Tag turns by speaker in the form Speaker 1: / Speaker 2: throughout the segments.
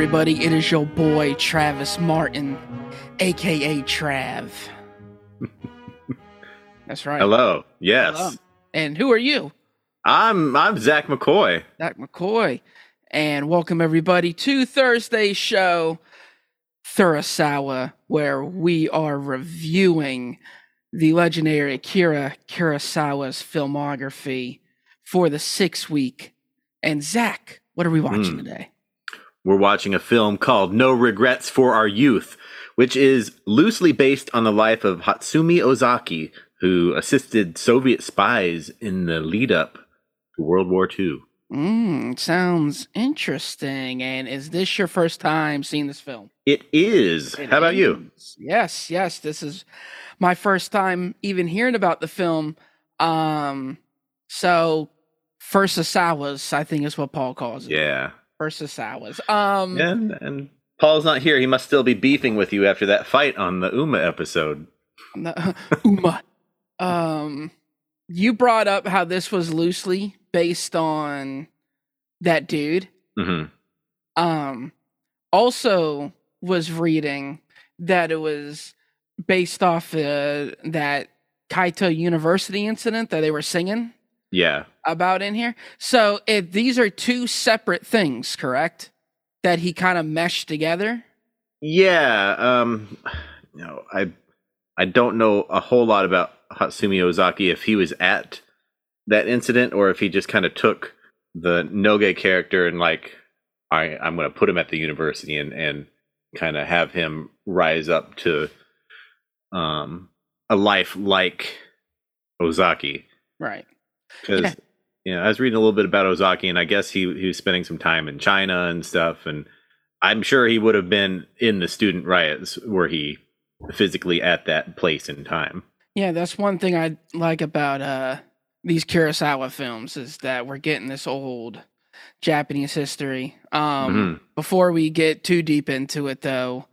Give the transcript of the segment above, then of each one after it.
Speaker 1: everybody? It is your boy Travis Martin, aka Trav. That's right.
Speaker 2: Hello. Yes.
Speaker 1: Hello. And who are you?
Speaker 2: I'm I'm Zach McCoy.
Speaker 1: Zach McCoy. And welcome everybody to Thursday's show, Thurosawa, where we are reviewing the legendary Akira Kurosawa's filmography for the six week. And Zach, what are we watching
Speaker 2: Hmm.
Speaker 1: today?
Speaker 2: We're watching a film called No Regrets for Our Youth, which is loosely based on the life of Hotsumi Ozaki, who assisted Soviet spies in the lead up to World War II.
Speaker 1: Mm, sounds interesting. And is this your first time seeing this film?
Speaker 2: It is.
Speaker 1: It
Speaker 2: How about you?
Speaker 1: Yes, yes. This is my first time even hearing about the film. Um, so first Asawas, I think is what Paul calls it.
Speaker 2: Yeah.
Speaker 1: First Asawas. Um,
Speaker 2: And and Paul's not here. He must still be beefing with you after that fight on the Uma episode.
Speaker 1: the- Uma. Um, you brought up how this was loosely based on that dude.
Speaker 2: hmm
Speaker 1: um also was reading that it was based off uh, that Kyoto University incident that they were singing
Speaker 2: Yeah.
Speaker 1: about in here. So if these are two separate things, correct? That he kind of meshed together.
Speaker 2: Yeah, um, you know, I I don't know a whole lot about Hotsumi Ozaki if he was at that incident or if he just kind of took the Noge character and like I I'm going to put him at the university and and kind of have him rise up to um a life like Ozaki
Speaker 1: Right.
Speaker 2: Because
Speaker 1: Yeah.
Speaker 2: you know I was reading a little bit about Ozaki, and I guess he he was spending some time in China and stuff, and I'm sure he would have been in the student riots were he physically at that place and time.
Speaker 1: Yeah, that's one thing I like about uh these Kurosawa films is that we're getting this old Japanese history. Um
Speaker 2: Mhm.
Speaker 1: before we get too deep into it though,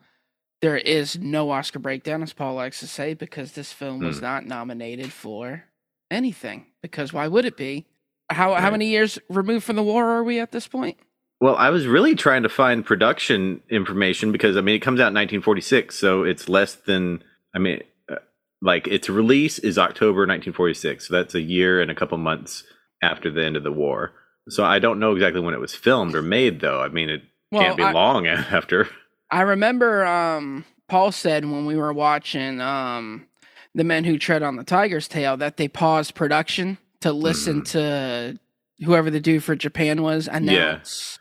Speaker 1: there is no Oscar breakdown as Paul likes to say because this film was
Speaker 2: Hmm.
Speaker 1: not nominated for anything because why would it be? How how many years removed from the war are we at this point?
Speaker 2: Well, I was really trying to find production information because I mean it comes out in 1946, so it's less than I mean uh, like its release is October 1946, so that's a year and a couple months after the end of the war. So I don't know exactly when it was filmed or made though. I mean it can't be
Speaker 1: I,
Speaker 2: long after.
Speaker 1: I remember um Paul said when we were watching um The Men Who Tread on the Tiger's Tail that they paused production to listen to whoever the dude for Japan was announce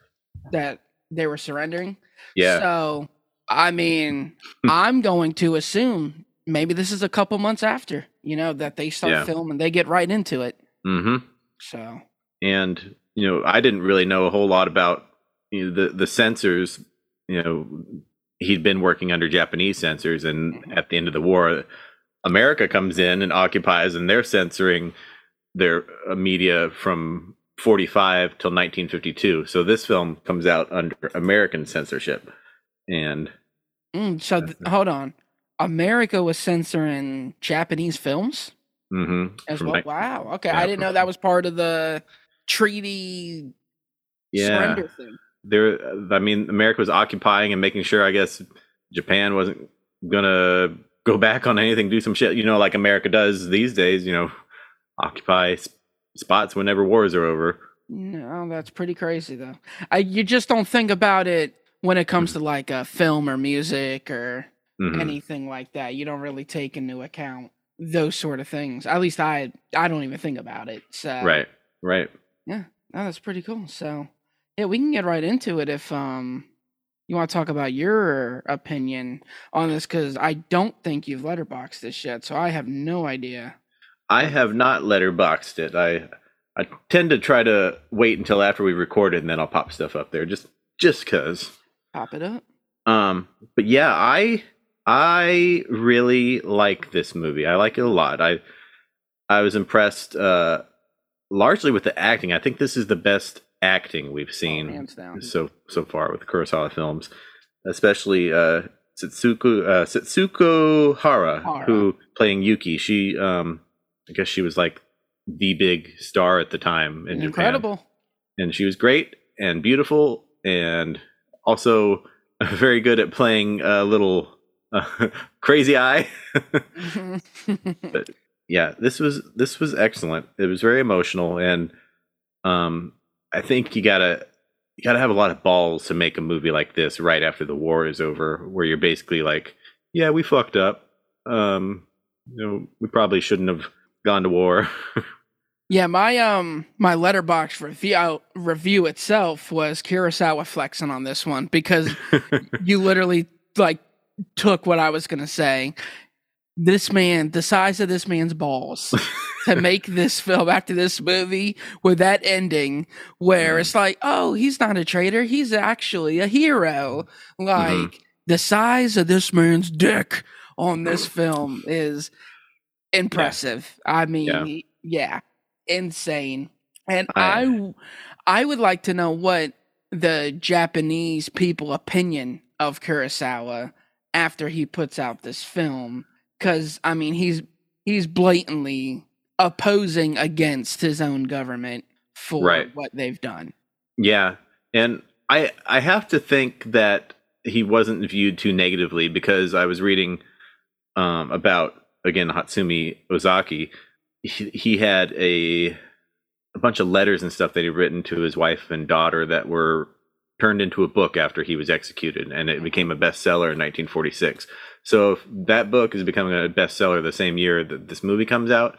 Speaker 1: that they were surrendering.
Speaker 2: Yeah.
Speaker 1: So I mean,
Speaker 2: Hmm.
Speaker 1: I'm going to assume maybe this is a couple months after, you know, that they start
Speaker 2: Yeah.
Speaker 1: filming, they get right into it.
Speaker 2: mm-hmm.
Speaker 1: So
Speaker 2: and you know i didn't really know a whole lot about you know, the the censors you know he'd been working under japanese censors and
Speaker 1: Mhm.
Speaker 2: at the end of the war america comes in and occupies and they're censoring their uh, media from 45 till 1952 so this film comes out under american censorship and
Speaker 1: mm, so th- hold on. America was censoring Japanese films?
Speaker 2: mhm,
Speaker 1: as well. Wow. Okay,
Speaker 2: yeah,
Speaker 1: I didn't know that was part of the treaty
Speaker 2: yeah
Speaker 1: surrender thing.
Speaker 2: there i mean america was occupying and making sure i guess japan wasn't gonna go back on anything do some shit you know like america does these days you know occupy s- spots whenever wars are over
Speaker 1: No, that's pretty crazy though. I you just don't think about it when it comes to like a film or music or
Speaker 2: Mhm.
Speaker 1: anything like that. You don't really take into account those sort of things. At least I I don't even think about it. So
Speaker 2: right right
Speaker 1: No, that's pretty cool. So yeah, we can get right into it if um you want to talk about your opinion on this because I don't think you've letterboxed this yet, so I have no idea.
Speaker 2: i have not letterboxed it i i tend to try to wait until after we record it and then i'll pop stuff up there just just because
Speaker 1: Pop it up.
Speaker 2: Um, but yeah, I I really like this movie. I like it a lot. I I was impressed uh largely with the acting. I think this is the best acting we've seen
Speaker 1: Oh,
Speaker 2: so so far with Kurosawa films, especially uh Setsuko uh Setsuko Hara,
Speaker 1: Hara.
Speaker 2: who playing Yuki. She um I guess she was like the big star at the time in Japan
Speaker 1: Incredible.
Speaker 2: and she was great and beautiful and also very good at playing a little uh, crazy eye. but yeah, this was this was excellent. It was very emotional, and um, I think you gotta you gotta have a lot of balls to make a movie like this right after the war is over, where you're basically like, yeah, we fucked up. Um, you know, we probably shouldn't have gone to war.
Speaker 1: yeah, my um my Letterboxd review review itself was Kurosawa flexing on this one because you literally like took what I was gonna say. This man, the size of this man's balls to make this film after this movie with that ending where it's like, oh, he's not a traitor, he's actually a hero. Like mm-hmm. the size of this man's dick on this film is impressive. Yeah. I mean, yeah. yeah, insane. And I, I I would like to know what the Japanese people opinion of Kurosawa after he puts out this film because I mean he's he's blatantly opposing against his own government for right. what they've done.
Speaker 2: Yeah, and I I have to think that he wasn't viewed too negatively because I was reading um, about again Hotsumi Ozaki. He, he had a a bunch of letters and stuff that he'd written to his wife and daughter that were turned into a book after he was executed, and it became a bestseller in 1946. So if that book is becoming a bestseller the same year that this movie comes out,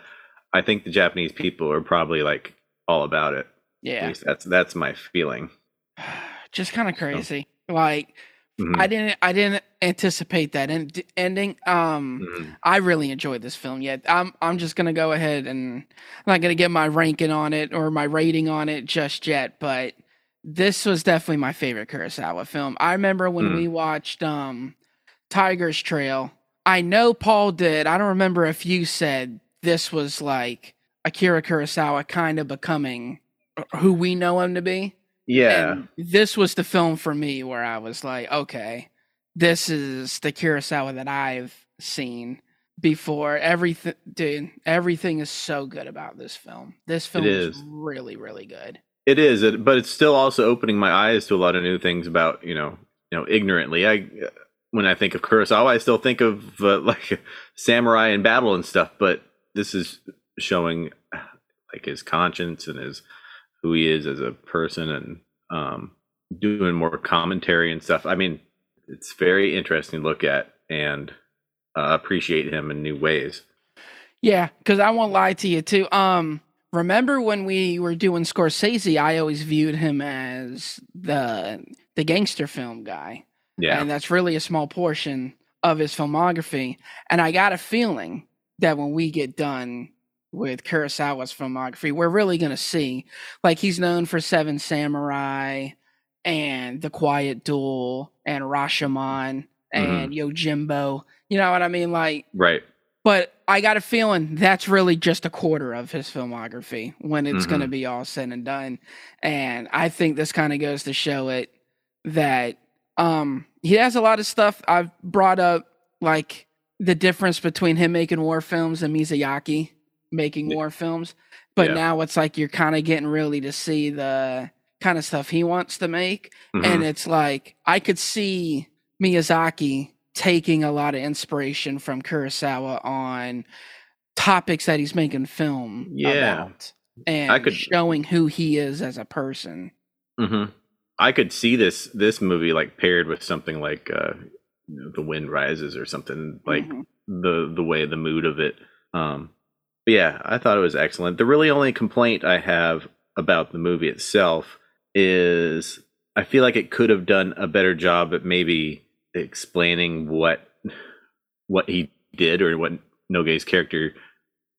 Speaker 2: I think the Japanese people are probably like all about it.
Speaker 1: Yeah,
Speaker 2: At least that's that's my feeling.
Speaker 1: Just kind of crazy. So, like mm-hmm. I didn't I didn't anticipate that end- ending. Um, mm-hmm. I really enjoyed this film. Yet I'm I'm just gonna go ahead and I'm not gonna get my ranking on it or my rating on it just yet, but this was definitely my favorite Kurosawa film. I remember when mm. we watched um, Tiger's Trail. I know Paul did. I don't remember if you said this was like Akira Kurosawa kind of becoming who we know him to be.
Speaker 2: Yeah.
Speaker 1: And this was the film for me where I was like, okay, this is the Kurosawa that I've seen before. Everything, dude, everything is so good about this film. This film is. is really, really good.
Speaker 2: It is, but it's still also opening my eyes to a lot of new things about you know you know ignorantly. I when I think of Kurosawa, I still think of uh, like samurai and battle and stuff. But this is showing like his conscience and his who he is as a person and um, doing more commentary and stuff. I mean, it's very interesting to look at and uh, appreciate him in new ways.
Speaker 1: Yeah, because I won't lie to you too. Um, remember when we were doing Scorsese, I always viewed him as the the gangster film guy.
Speaker 2: Yeah.
Speaker 1: And that's really a small portion of his filmography. And I got a feeling that when we get done with Kurosawa's filmography, we're really gonna see like he's known for Seven Samurai and The Quiet Duel and Rashomon and mm-hmm. Yojimbo. You know what I mean? Like
Speaker 2: Right
Speaker 1: but I got a feeling that's really just a quarter of his filmography when it's mm-hmm. going to be all said and done. And I think this kind of goes to show it that um, he has a lot of stuff I've brought up, like the difference between him making war films and Miyazaki making war films. But yeah. now it's like you're kind of getting really to see the kind of stuff he wants to make. Mm-hmm. And it's like I could see Miyazaki taking a lot of inspiration from Kurosawa on topics that he's making film yeah. about and I could, showing who he is as a person.
Speaker 2: Mm-hmm. I could see this this movie like paired with something like uh, you know, The Wind Rises or something like mm-hmm. the the way the mood of it. Um, yeah, I thought it was excellent. The really only complaint I have about the movie itself is I feel like it could have done a better job at maybe explaining what what he did or what Noge's character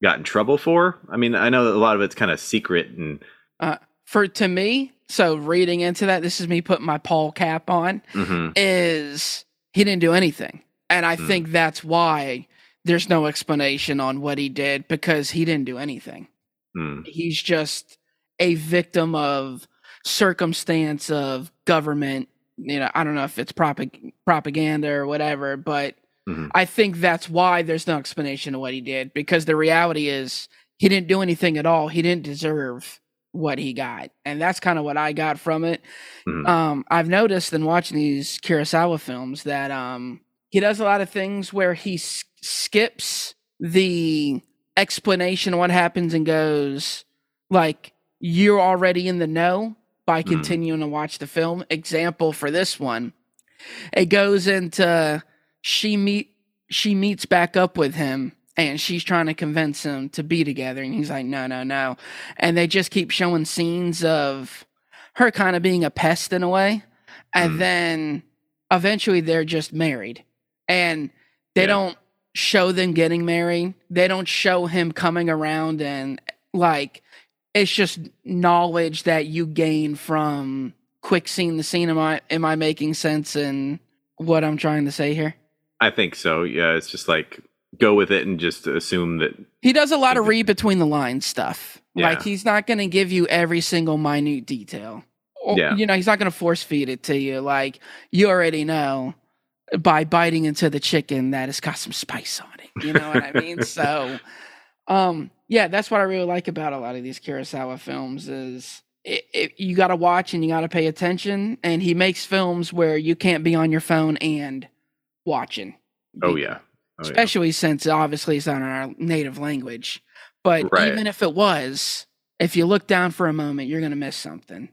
Speaker 2: got in trouble for. I mean, I know that a lot of it's kind of secret and
Speaker 1: uh, for to me. So reading into that, this is me putting my Paul cap on. Mm-hmm. Is he didn't do anything, and I mm. think that's why there's no explanation on what he did because he didn't do anything. Mm. He's just a victim of circumstance of government you know, I don't know if it's propag- propaganda or whatever, but mm-hmm. I think that's why there's no explanation of what he did because the reality is he didn't do anything at all. He didn't deserve what he got. And that's kind of what I got from it.
Speaker 2: Mhm.
Speaker 1: Um, I've noticed in watching these Kurosawa films that um, he does a lot of things where he s- skips the explanation of what happens and goes like you're already in the know by
Speaker 2: Mhm.
Speaker 1: continuing to watch the film. Example for this one, it goes into she meet she meets back up with him and she's trying to convince him to be together and he's like no no no and they just keep showing scenes of her kind of being a pest in a way and
Speaker 2: Mm.
Speaker 1: then eventually they're just married and they
Speaker 2: Yeah.
Speaker 1: don't show them getting married they don't show him coming around and like it's just knowledge that you gain from quick seeing the scene am i am i making sense in what i'm trying to say here
Speaker 2: I think so. Yeah, it's just like go with it and just assume that.
Speaker 1: He does a lot of read between the lines stuff. Like he's not going to give you every single minute detail. Or,
Speaker 2: Yeah.
Speaker 1: You know, he's not going to force feed it to you. Like you already know by biting into the chicken that it's got some spice on it. You know what I mean? So, um, yeah, that's what I really like about a lot of these Kurosawa films is it, it, you got to watch and you got to pay attention. And he makes films where you can't be on your phone and watching.
Speaker 2: Oh yeah. Oh, yeah.
Speaker 1: especially since obviously it's not in our native language. But
Speaker 2: Right.
Speaker 1: even if it was, if you look down for a moment, you're gonna miss something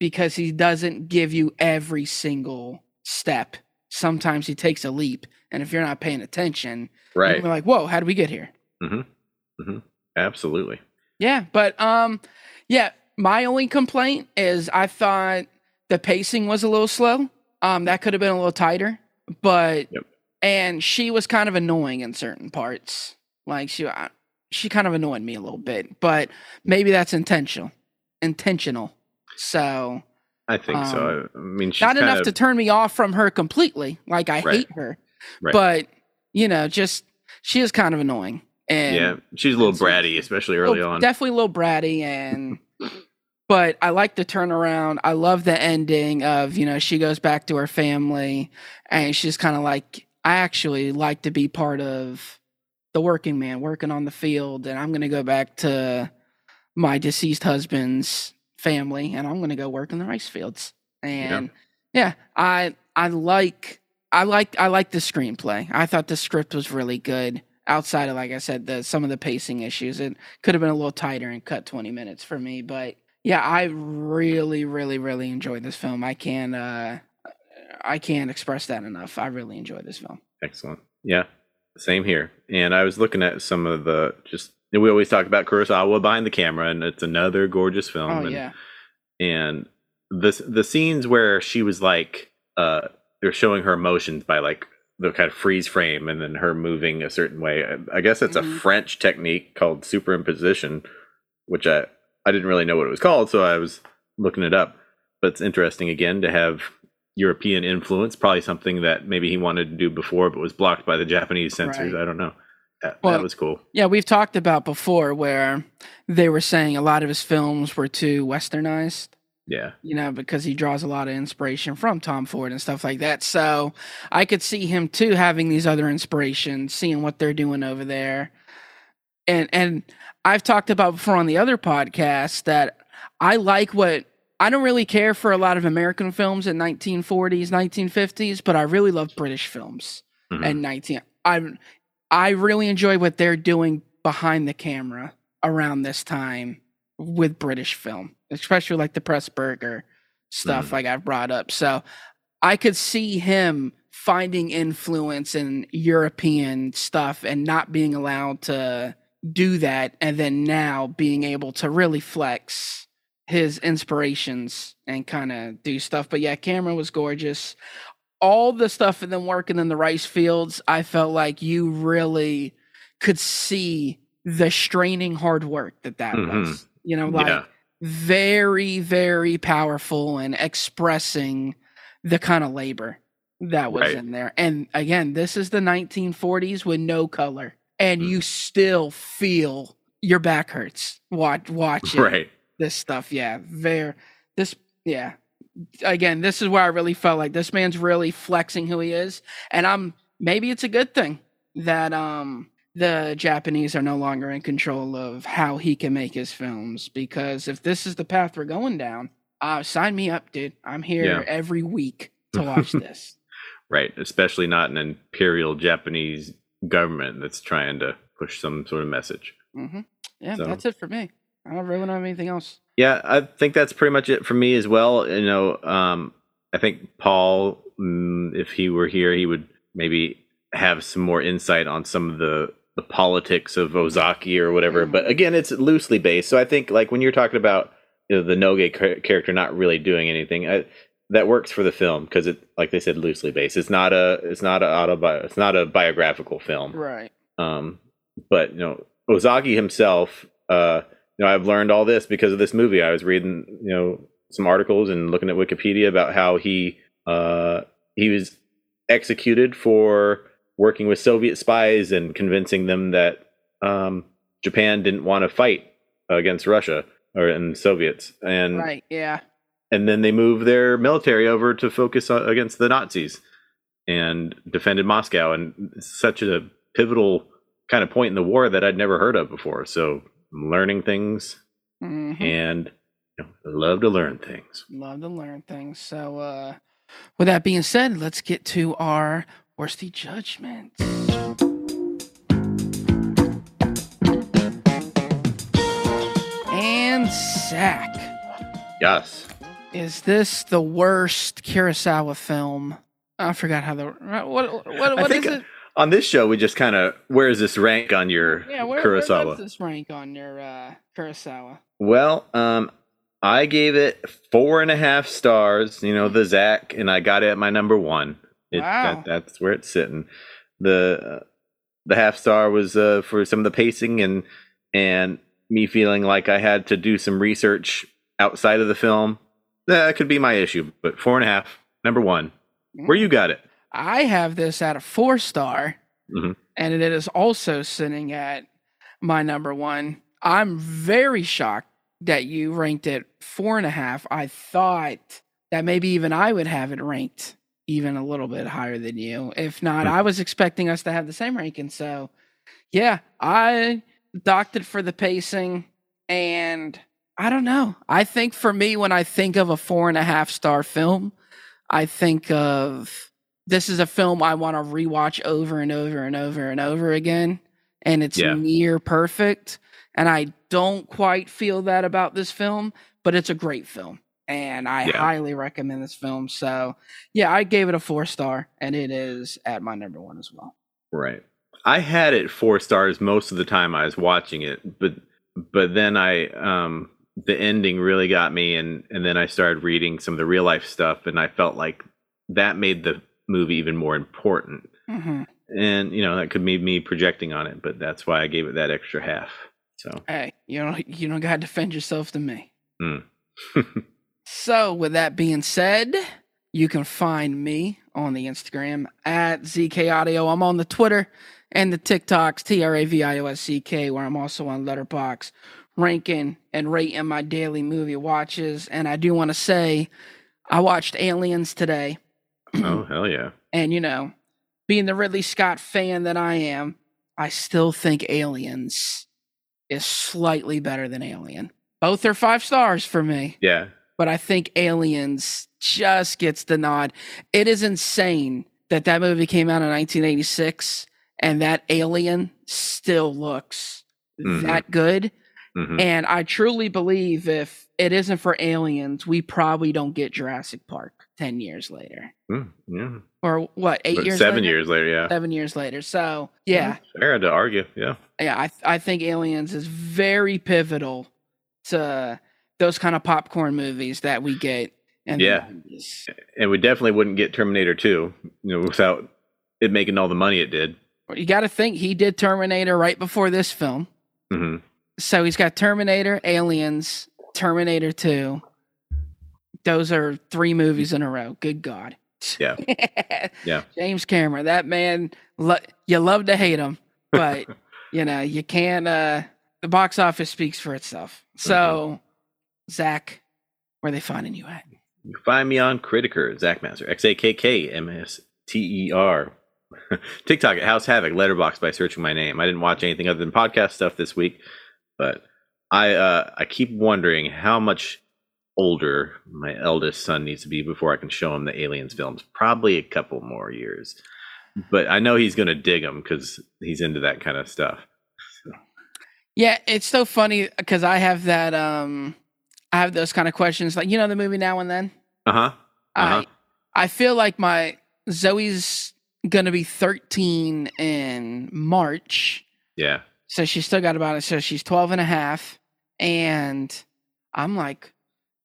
Speaker 1: because he doesn't give you every single step. Sometimes he takes a leap, and if you're not paying attention,
Speaker 2: Right.
Speaker 1: you're like, "Whoa, how did we get here?"
Speaker 2: Absolutely.
Speaker 1: Yeah, but um, yeah, my only complaint is I thought the pacing was a little slow. Um, that could have been a little tighter, but
Speaker 2: Yep.
Speaker 1: and she was kind of annoying in certain parts. Like she, I- she kind of annoyed me a little bit, but maybe that's intentional, intentional. So
Speaker 2: I think so. I mean, she's
Speaker 1: not enough
Speaker 2: kinda-
Speaker 1: to turn me off from her completely. Like I
Speaker 2: Right.
Speaker 1: hate her,
Speaker 2: Right.
Speaker 1: but you know, just she is kind of annoying. And
Speaker 2: Yeah, she's a little bratty, especially early
Speaker 1: little-
Speaker 2: on.
Speaker 1: Definitely a little bratty and but I like the turnaround. I love the ending of, you know, she goes back to her family and she's kind of like I actually like to be part of the working man working on the field and I'm going to go back to my deceased husband's family and I'm going to go work in the rice fields. And yeah, I I like I like I like the screenplay. I thought the script was really good. Outside of like I said, the some of the pacing issues, it could have been a little tighter and cut twenty minutes for me. But yeah, I really, really, really enjoyed this film. I can't uh I can't express that enough. I really enjoyed this film.
Speaker 2: Excellent. Yeah, same here. And I was looking at some of the just. We always talk about Kurosawa behind the camera, and it's another gorgeous film.
Speaker 1: Oh
Speaker 2: and,
Speaker 1: yeah,
Speaker 2: and the the scenes where she was like, uh, they're showing her emotions by like the kind of freeze frame, and then her moving a certain way. I, I guess it's
Speaker 1: Mhm.
Speaker 2: a French technique called superimposition, which I I didn't really know what it was called, so I was looking it up. But it's interesting again to have European influence, probably something that maybe he wanted to do before, but was blocked by the Japanese censors.
Speaker 1: Right.
Speaker 2: I don't know. That,
Speaker 1: Well,
Speaker 2: that was cool.
Speaker 1: yeah. We've talked about before where they were saying a lot of his films were too westernized.
Speaker 2: Yeah,
Speaker 1: you know, because he draws a lot of inspiration from Tom Ford and stuff like that. So I could see him too having these other inspirations, seeing what they're doing over there. And and I've talked about before on the other podcast that I like what I don't really care for a lot of American films in 1940s, 1950s, but I really love British films
Speaker 2: Mhm.
Speaker 1: and 19 I I really enjoy what they're doing behind the camera around this time with British film, especially like the Pressburger stuff
Speaker 2: Mhm.
Speaker 1: like I've brought up. So I could see him finding influence in European stuff and not being allowed to do that and then now being able to really flex his inspirations and kind of do stuff. But yeah, camera was gorgeous. All the stuff and then working in the rice fields, I felt like you really could see the straining hard work that that
Speaker 2: Mhm.
Speaker 1: was. You know, like
Speaker 2: yeah,
Speaker 1: very, very powerful in expressing the kind of labor that was
Speaker 2: Right.
Speaker 1: in there. And again, this is the 1940s with no color, and
Speaker 2: Mm.
Speaker 1: you still feel your back hurts watch watching
Speaker 2: right.
Speaker 1: this stuff. Yeah, very this. Yeah, again, this is where I really felt like this man's really flexing who he is, and I'm maybe it's a good thing that um the Japanese are no longer in control of how he can make his films because if this is the path we're going down, uh, sign me up, dude. I'm here
Speaker 2: Yeah.
Speaker 1: every week to watch this.
Speaker 2: Right, especially not an imperial Japanese government that's trying to push some sort of message.
Speaker 1: hmm Yeah,
Speaker 2: So-
Speaker 1: that's it for me. I don't really have anything else.
Speaker 2: Yeah, I think that's pretty much it for me as well. You know, um, I think Paul, mm, if he were here, he would maybe have some more insight on some of the the politics of Ozaki or whatever. But again, it's loosely based. So I think like when you're talking about you know, the Noge char- character not really doing anything, I, that works for the film because it, like they said, loosely based. It's not a it's not a autobi- it's not a biographical film.
Speaker 1: Right.
Speaker 2: Um, but you know, Ozaki himself, uh, you know, I've learned all this because of this movie. I was reading, you know, some articles and looking at Wikipedia about how he uh, he was executed for working with Soviet spies and convincing them that um, Japan didn't want to fight against Russia or and Soviets, and
Speaker 1: Right. Yeah.
Speaker 2: and then they moved their military over to focus on, against the Nazis and defended Moscow. And such a pivotal kind of point in the war that I'd never heard of before. So I'm learning things,
Speaker 1: hmm
Speaker 2: and you know, love to learn things.
Speaker 1: Love to learn things. So, uh, with that being said, let's get to our worsty judgment. And Zach,
Speaker 2: Yes.
Speaker 1: is this the worst Kurosawa film? I forgot how the what what what, what is it?
Speaker 2: on this show we just kind of where is this rank on your
Speaker 1: Yeah, where, where
Speaker 2: Kurosawa?
Speaker 1: does this rank on your uh, Kurosawa?
Speaker 2: Well, um, I gave it four and a half stars. You know, the Zach, and I got it at my number one. It,
Speaker 1: Wow.
Speaker 2: that, that's where it's sitting. The uh, the half star was uh, for some of the pacing and and me feeling like I had to do some research outside of the film. That could be my issue, but four and a half, number one. Where you got it?
Speaker 1: I have this at a four star,
Speaker 2: Mhm.
Speaker 1: and it is also sitting at my number one. I'm very shocked that you ranked it four and a half. I thought that maybe even I would have it ranked even a little bit higher than you. If not. I was expecting us to have the same ranking. So, yeah, I docked it for the pacing, and I don't know. I think for me, when I think of a four and a half star film, I think of this is a film I want to rewatch over and over and over and over again, and it's
Speaker 2: Yeah.
Speaker 1: near perfect. And I don't quite feel that about this film, but it's a great film, and I
Speaker 2: Yeah.
Speaker 1: highly recommend this film. So, yeah, I gave it a four star, and it is at my number one as well.
Speaker 2: Right. I had it four stars most of the time I was watching it, but but then I um the ending really got me and and then I started reading some of the real life stuff and I felt like that made the movie even more important.
Speaker 1: hmm
Speaker 2: And you know, that could be me projecting on it, but that's why I gave it that extra half. So
Speaker 1: Hey, you don't you don't gotta defend yourself to me.
Speaker 2: mm.
Speaker 1: So, with that being said, you can find me on the Instagram at ZK Audio. I'm on the Twitter and the TikToks, T R A V I O S C K, where I'm also on Letterboxd, ranking and rating my daily movie watches. And I do want to say, I watched Aliens today.
Speaker 2: oh hell yeah.
Speaker 1: And, you know, being the Ridley Scott fan that I am, I still think Aliens is slightly better than Alien. Both are five stars for me
Speaker 2: Yeah.
Speaker 1: But I think Aliens just gets the nod. It is insane that that movie came out in 1986 and that Alien still looks
Speaker 2: Mhm.
Speaker 1: that good.
Speaker 2: hmm
Speaker 1: And I truly believe if it isn't for Aliens, we probably don't get Jurassic Park 10 years later.
Speaker 2: Mm, yeah.
Speaker 1: Or what, eight
Speaker 2: But
Speaker 1: years
Speaker 2: seven
Speaker 1: later?
Speaker 2: years later, yeah.
Speaker 1: Seven years later. So, yeah,
Speaker 2: Fair to argue, yeah.
Speaker 1: yeah, I I think Aliens is very pivotal to those kind of popcorn movies that we get. In
Speaker 2: Yeah. And we definitely wouldn't get Terminator 2, you know, without it making all the money it did.
Speaker 1: You got to think he did Terminator right before this film.
Speaker 2: hmm
Speaker 1: So he's got Terminator, Aliens, Terminator 2. Those are three movies in a row. Good God.
Speaker 2: Yeah. Yeah.
Speaker 1: James Cameron, that man, lo- you love to hate him, but you know, you can't uh the box office speaks for itself. So, Zach, where they finding you at?
Speaker 2: You find me on Criticker, Zach Master, X A K K M S T E R. TikTok at House Havoc, Letterboxd by searching my name. I didn't watch anything other than podcast stuff this week, but I uh, I keep wondering how much older my eldest son needs to be before I can show him the Aliens films. Probably a couple more years, but I know he's gonna dig them because he's into that kind of stuff.
Speaker 1: Yeah, it's so funny because I have that. Um, I have those kind of questions, like you know the movie Now and Then.
Speaker 2: Uh huh. Uh-huh.
Speaker 1: I I feel like my Zoe's gonna be 13 in March.
Speaker 2: Yeah.
Speaker 1: So she's still got about it. So she's 12 and a half. And I'm like,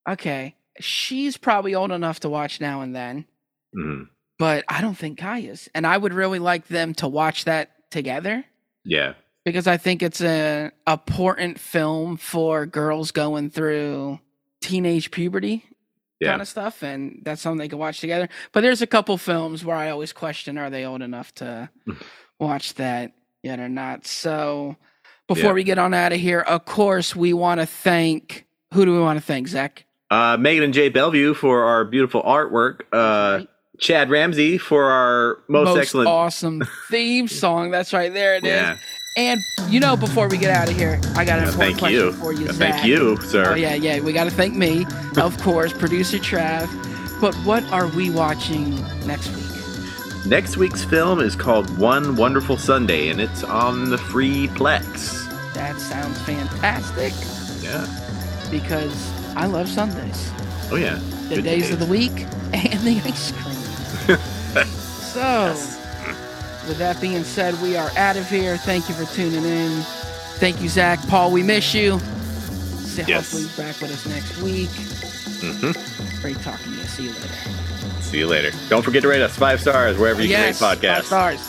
Speaker 1: okay, she's probably old enough to watch now and then,
Speaker 2: hmm
Speaker 1: but I don't think Kai is. And I would really like them to watch that together
Speaker 2: Yeah.
Speaker 1: Because I think it's a important film for girls going through teenage puberty
Speaker 2: Yeah.
Speaker 1: kind of stuff, and that's something they can watch together. But there's a couple films where I always question: Are they old enough to watch that yet or not? So before
Speaker 2: Yeah.
Speaker 1: we get on out of here, of course, we want to thank. Who do we want to thank, Zach?
Speaker 2: Uh, Megan and Jay Bellevue for our beautiful artwork. Uh,
Speaker 1: Right.
Speaker 2: Chad Ramsey for our most, excellent.
Speaker 1: awesome theme song. That's right. There it is. And you know, before we get out of here, I got an important
Speaker 2: thank
Speaker 1: question
Speaker 2: you.
Speaker 1: for you.
Speaker 2: Thank you, sir.
Speaker 1: Oh yeah, yeah. We got to thank me, of course, producer Trav. But what are we watching next week?
Speaker 2: Next week's film is called One Wonderful Sunday, and it's on the Free Plex.
Speaker 1: That sounds fantastic
Speaker 2: Yeah.
Speaker 1: because I love Sundays,
Speaker 2: Oh yeah.
Speaker 1: the
Speaker 2: Good
Speaker 1: days of the week, and the ice cream. so, with that being said, we are out of here. Thank you for tuning in. Thank you, Zach. Paul, we miss you. So
Speaker 2: Yes.
Speaker 1: Hopefully, you're back with us next week.
Speaker 2: hmm
Speaker 1: Great talking to you. See you later.
Speaker 2: See you later. Don't forget to rate us five stars wherever you
Speaker 1: yes,
Speaker 2: can rate
Speaker 1: five
Speaker 2: podcasts.
Speaker 1: stars.